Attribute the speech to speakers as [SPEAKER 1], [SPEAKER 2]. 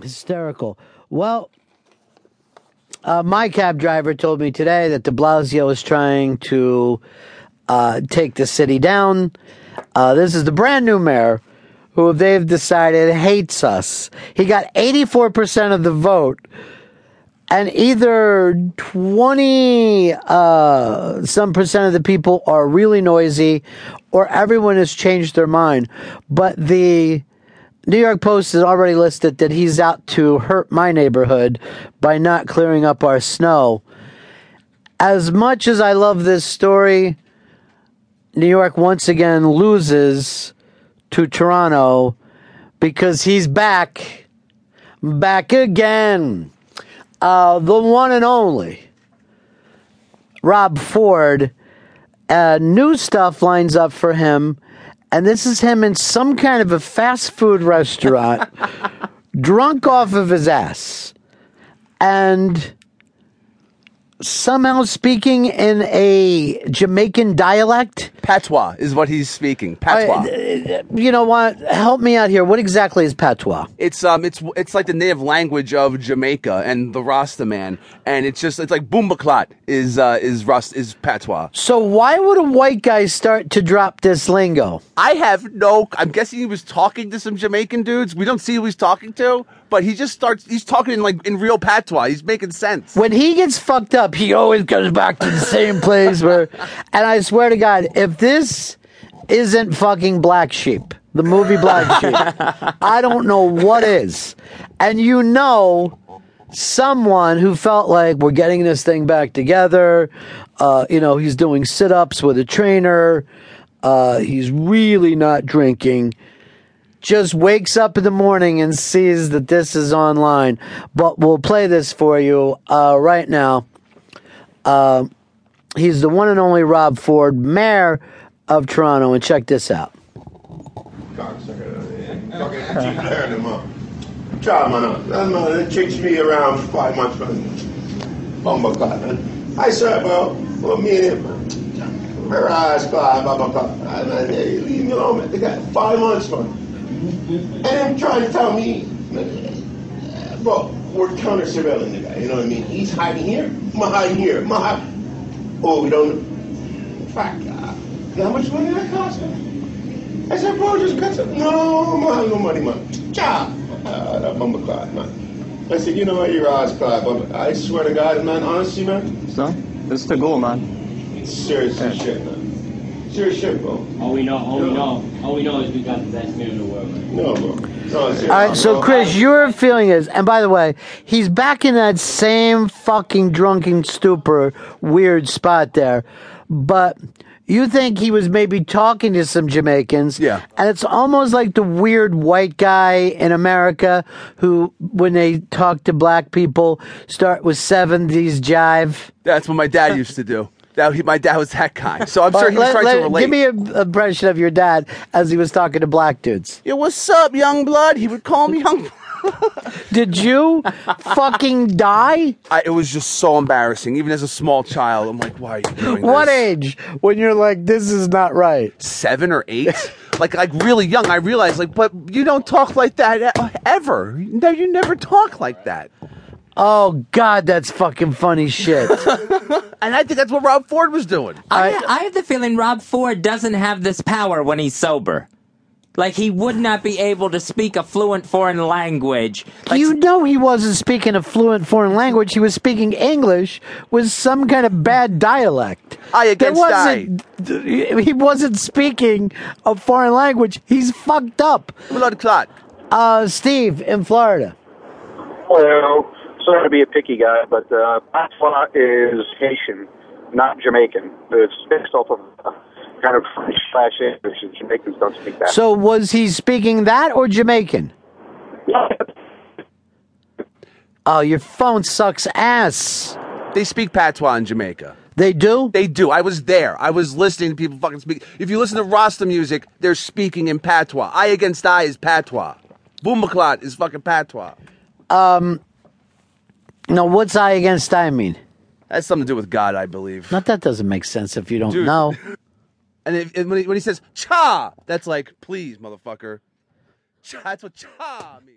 [SPEAKER 1] Hysterical. Well, uh, my cab driver told me today that de Blasio is trying to uh, take the city down. Uh, this is the brand new mayor who they've decided hates us. He got 84% of the vote. And either 20 uh, some percent of the people are really noisy or everyone has changed their mind. But the New York Post has already listed that he's out to hurt my neighborhood by not clearing up our snow. As much as I love this story, New York once again loses to Toronto because he's back. Back again. Uh, the one and only Rob Ford. Uh, new stuff lines up for him, and this is him in some kind of a fast food restaurant, drunk off of his ass, and somehow speaking in a Jamaican dialect.
[SPEAKER 2] Patois is what he's speaking. Patois.
[SPEAKER 1] Uh, you know what? Help me out here. What exactly is patois?
[SPEAKER 2] It's um, it's it's like the native language of Jamaica and the Rasta man, and it's just it's like Boombaclot is uh, is Rust is patois.
[SPEAKER 1] So why would a white guy start to drop this lingo?
[SPEAKER 2] I have no. I'm guessing he was talking to some Jamaican dudes. We don't see who he's talking to, but he just starts. He's talking in like in real patois. He's making sense.
[SPEAKER 1] When he gets fucked up, he always goes back to the same place where. And I swear to God, if this isn't fucking Black Sheep, the movie Black Sheep, I don't know what is. And you know, someone who felt like we're getting this thing back together. Uh, you know, he's doing sit ups with a trainer. Uh, he's really not drinking. Just wakes up in the morning and sees that this is online. But we'll play this for you uh, right now. He's the one and only Rob Ford, mayor of Toronto. And check this out.
[SPEAKER 3] Child, man, that man that chased me around five months, clock, man. I said, bro, for me and him. Where eyes fly, blah, blah, blah. Hey, leave me alone, man. They got five months, man. And them trying to tell me, bro, we're counter surveilling the guy, you know what I mean? He's hiding here, I'm hiding here, I'm hiding. Oh, we don't, fuck, uh, how much money that cost, man? I said, bro, just cut some. No, man, no money, man. Job. Uh, that bumper clock, man. I said, you know what, your eyes clock, but I swear to God, man, honestly, man.
[SPEAKER 4] Son, this is the goal, man.
[SPEAKER 3] Serious as shit, man. Serious sure, bro.
[SPEAKER 5] All we know, all we know, all we know is we got the best man in the world. Man.
[SPEAKER 3] No, bro. No,
[SPEAKER 1] All right, so. Chris, your feeling is, and by the way, he's back in that same fucking drunken stupor, weird spot there, but you think he was maybe talking to some Jamaicans,
[SPEAKER 2] Yeah.
[SPEAKER 1] and it's almost like the weird white guy in America who, when they talk to black people, start with seventies jive.
[SPEAKER 2] That's what my dad used to do. That he, my dad was that guy. So I'm sure he was
[SPEAKER 1] Let-
[SPEAKER 2] trying
[SPEAKER 1] let-
[SPEAKER 2] to relate.
[SPEAKER 1] Give me a a impression of your dad as he was talking to black dudes.
[SPEAKER 2] Yo, what's up, young blood? He would call me young.
[SPEAKER 1] Did you fucking die?
[SPEAKER 2] I, it was just so embarrassing, even as a small child. I'm like, why are you doing
[SPEAKER 1] What
[SPEAKER 2] this?
[SPEAKER 1] age when you're like, this is not right?
[SPEAKER 2] Seven or eight, like like really young. I realized, like, but you don't talk like that ever. No, you never talk like that.
[SPEAKER 1] Oh God, that's fucking funny shit.
[SPEAKER 2] And I think that's what Rob Ford was doing.
[SPEAKER 6] I, I have the feeling Rob Ford doesn't have this power when he's sober. Like he would not be able to speak a fluent foreign language. Like,
[SPEAKER 1] you know he wasn't speaking a fluent foreign language. He was speaking English with some kind of bad dialect.
[SPEAKER 2] I against
[SPEAKER 1] wasn't, He wasn't speaking a foreign language. He's fucked up.
[SPEAKER 2] Blood clot.
[SPEAKER 1] Uh, Steve in Florida.
[SPEAKER 7] Well, sorry to be a picky guy, but uh, patois is Haitian, not Jamaican. It's based off of uh, kind of French slash English, and Jamaicans don't speak that.
[SPEAKER 1] So was he speaking that or Jamaican? Oh, your phone sucks ass.
[SPEAKER 2] They speak patois in Jamaica.
[SPEAKER 1] They do?
[SPEAKER 2] They do. I was there. I was listening to people fucking speak. If you listen to Rasta music, they're speaking in patois. I against I is patois. Boombaclot is fucking patois.
[SPEAKER 1] Um, no, what's I against I mean?
[SPEAKER 2] That's something to do with God, I believe.
[SPEAKER 1] Not that doesn't make sense if you don't
[SPEAKER 2] Dude.
[SPEAKER 1] know.
[SPEAKER 2] And, if, and when, he, when he says cha, that's like, please, motherfucker. Cha, that's what cha means.